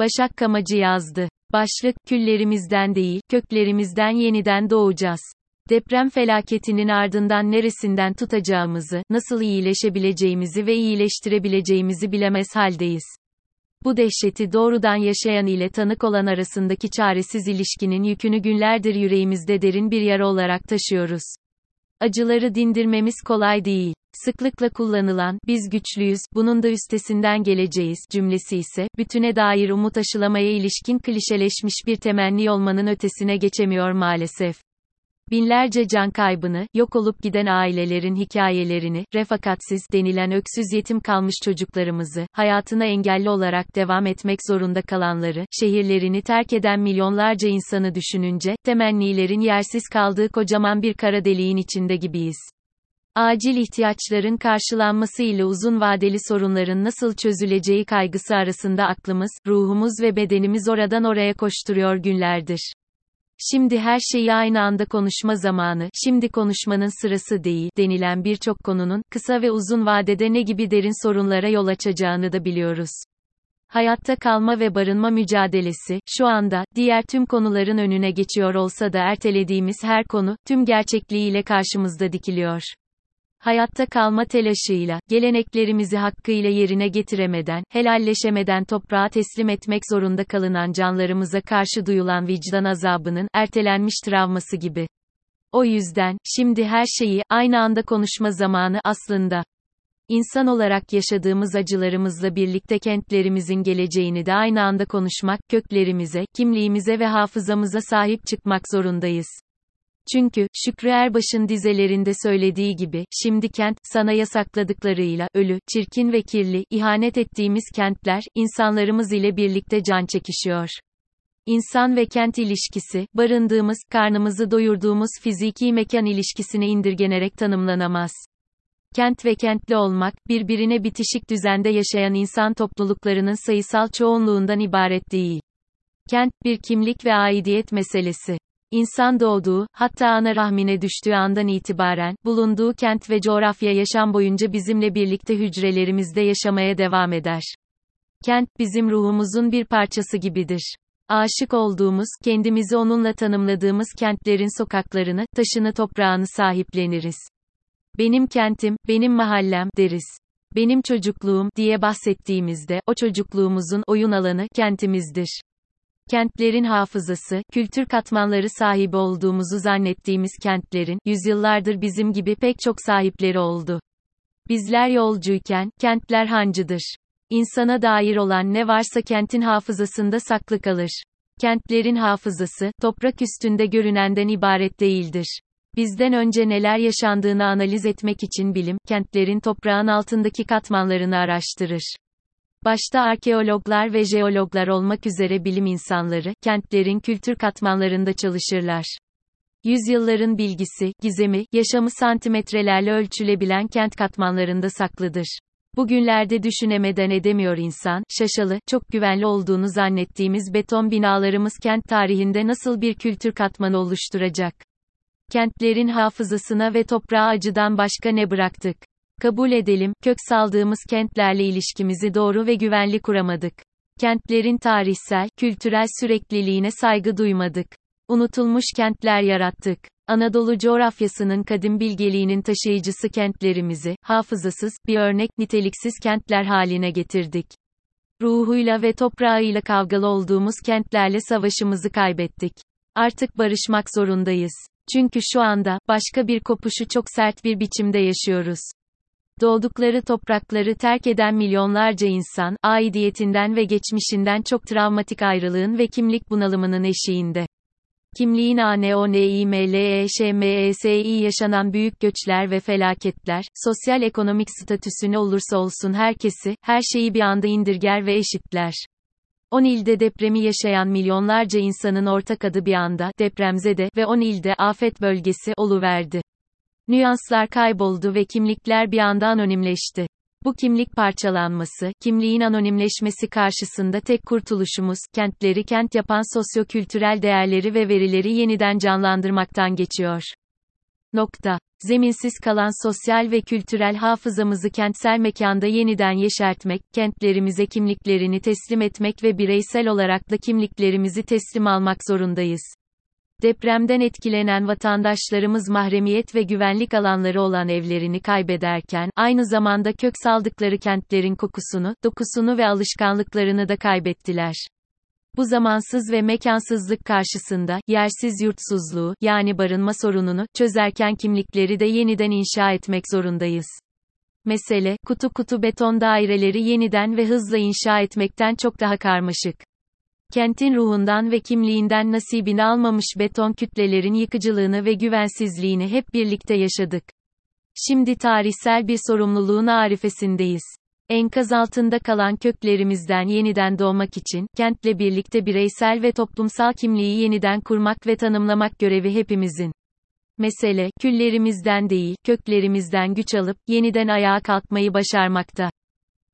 Başak Kamacı yazdı. Başlık, küllerimizden değil, köklerimizden yeniden doğacağız. Deprem felaketinin ardından neresinden tutacağımızı, nasıl iyileşebileceğimizi ve iyileştirebileceğimizi bilemez haldeyiz. Bu dehşeti doğrudan yaşayan ile tanık olan arasındaki çaresiz ilişkinin yükünü günlerdir yüreğimizde derin bir yara olarak taşıyoruz. Acıları dindirmemiz kolay değil. Sıklıkla kullanılan, biz güçlüyüz, bunun da üstesinden geleceğiz cümlesi ise, bütüne dair umut aşılamaya ilişkin klişeleşmiş bir temenni olmanın ötesine geçemiyor maalesef. Binlerce can kaybını, yok olup giden ailelerin hikayelerini, refakatsiz denilen öksüz yetim kalmış çocuklarımızı, hayatına engelli olarak devam etmek zorunda kalanları, şehirlerini terk eden milyonlarca insanı düşününce, temennilerin yersiz kaldığı kocaman bir kara deliğin içinde gibiyiz. Acil ihtiyaçların karşılanması ile uzun vadeli sorunların nasıl çözüleceği kaygısı arasında aklımız, ruhumuz ve bedenimiz oradan oraya koşturuyor günlerdir. Şimdi her şeyi aynı anda konuşma zamanı, şimdi konuşmanın sırası değil, denilen birçok konunun, kısa ve uzun vadede ne gibi derin sorunlara yol açacağını da biliyoruz. Hayatta kalma ve barınma mücadelesi, şu anda, diğer tüm konuların önüne geçiyor olsa da ertelediğimiz her konu, tüm gerçekliğiyle karşımızda dikiliyor. Hayatta kalma telaşıyla, geleneklerimizi hakkıyla yerine getiremeden, helalleşemeden toprağa teslim etmek zorunda kalınan canlarımıza karşı duyulan vicdan azabının, ertelenmiş travması gibi. O yüzden, şimdi her şeyi, aynı anda konuşma zamanı, aslında. İnsan olarak yaşadığımız acılarımızla birlikte kentlerimizin geleceğini de aynı anda konuşmak, köklerimize, kimliğimize ve hafızamıza sahip çıkmak zorundayız. Çünkü, Şükrü Erbaş'ın dizelerinde söylediği gibi, şimdi kent, sana yasakladıklarıyla, ölü, çirkin ve kirli, ihanet ettiğimiz kentler, insanlarımız ile birlikte can çekişiyor. İnsan ve kent ilişkisi, barındığımız, karnımızı doyurduğumuz fiziki mekan ilişkisine indirgenerek tanımlanamaz. Kent ve kentli olmak, birbirine bitişik düzende yaşayan insan topluluklarının sayısal çoğunluğundan ibaret değil. Kent, bir kimlik ve aidiyet meselesi. İnsan doğduğu, hatta ana rahmine düştüğü andan itibaren, bulunduğu kent ve coğrafya yaşam boyunca bizimle birlikte hücrelerimizde yaşamaya devam eder. Kent, bizim ruhumuzun bir parçası gibidir. Aşık olduğumuz, kendimizi onunla tanımladığımız kentlerin sokaklarını, taşını toprağını sahipleniriz. Benim kentim, benim mahallem, deriz. Benim çocukluğum, diye bahsettiğimizde, o çocukluğumuzun, oyun alanı, kentimizdir. Kentlerin hafızası, kültür katmanları sahibi olduğumuzu zannettiğimiz kentlerin, yüzyıllardır bizim gibi pek çok sahipleri oldu. Bizler yolcuyken, kentler hancıdır. İnsana dair olan ne varsa kentin hafızasında saklı kalır. Kentlerin hafızası, toprak üstünde görünenden ibaret değildir. Bizden önce neler yaşandığını analiz etmek için bilim, kentlerin toprağın altındaki katmanlarını araştırır. Başta arkeologlar ve jeologlar olmak üzere bilim insanları, kentlerin kültür katmanlarında çalışırlar. Yüzyılların bilgisi, gizemi, yaşamı santimetrelerle ölçülebilen kent katmanlarında saklıdır. Bugünlerde düşünemeden edemiyor insan, şaşalı, çok güvenli olduğunu zannettiğimiz beton binalarımız kent tarihinde nasıl bir kültür katmanı oluşturacak? Kentlerin hafızasına ve toprağa acıdan başka ne bıraktık? Kabul edelim, kök saldığımız kentlerle ilişkimizi doğru ve güvenli kuramadık. Kentlerin tarihsel, kültürel sürekliliğine saygı duymadık. Unutulmuş kentler yarattık. Anadolu coğrafyasının kadim bilgeliğinin taşıyıcısı kentlerimizi, hafızasız, bir örnek niteliksiz kentler haline getirdik. Ruhuyla ve toprağıyla kavgalı olduğumuz kentlerle savaşımızı kaybettik. Artık barışmak zorundayız. Çünkü şu anda, başka bir kopuşu çok sert bir biçimde yaşıyoruz. Doğdukları toprakları terk eden milyonlarca insan, aidiyetinden ve geçmişinden çok travmatik ayrılığın ve kimlik bunalımının eşiğinde. Kimliğin ANONİMLEŞMESİ yaşanan büyük göçler ve felaketler, sosyal ekonomik statüsü ne olursa olsun herkesi, her şeyi bir anda indirger ve eşitler. 10 ilde depremi yaşayan milyonlarca insanın ortak adı bir anda, depremzede ve 10 ilde afet bölgesi oluverdi. Nüanslar kayboldu ve kimlikler bir anda anonimleşti. Bu kimlik parçalanması, kimliğin anonimleşmesi karşısında tek kurtuluşumuz, kentleri kent yapan sosyokültürel değerleri ve verileri yeniden canlandırmaktan geçiyor. Nokta. Zeminsiz kalan sosyal ve kültürel hafızamızı kentsel mekanda yeniden yeşertmek, kentlerimize kimliklerini teslim etmek ve bireysel olarak da kimliklerimizi teslim almak zorundayız. Depremden etkilenen vatandaşlarımız mahremiyet ve güvenlik alanları olan evlerini kaybederken, aynı zamanda kök saldıkları kentlerin kokusunu, dokusunu ve alışkanlıklarını da kaybettiler. Bu zamansız ve mekansızlık karşısında, yersiz yurtsuzluğu, yani barınma sorununu, çözerken kimlikleri de yeniden inşa etmek zorundayız. Mesele, kutu kutu beton daireleri yeniden ve hızla inşa etmekten çok daha karmaşık. Kentin ruhundan ve kimliğinden nasibini almamış beton kütlelerin yıkıcılığını ve güvensizliğini hep birlikte yaşadık. Şimdi tarihsel bir sorumluluğun arifesindeyiz. Enkaz altında kalan köklerimizden yeniden doğmak için, kentle birlikte bireysel ve toplumsal kimliği yeniden kurmak ve tanımlamak görevi hepimizin. Mesele, küllerimizden değil, köklerimizden güç alıp, yeniden ayağa kalkmayı başarmakta.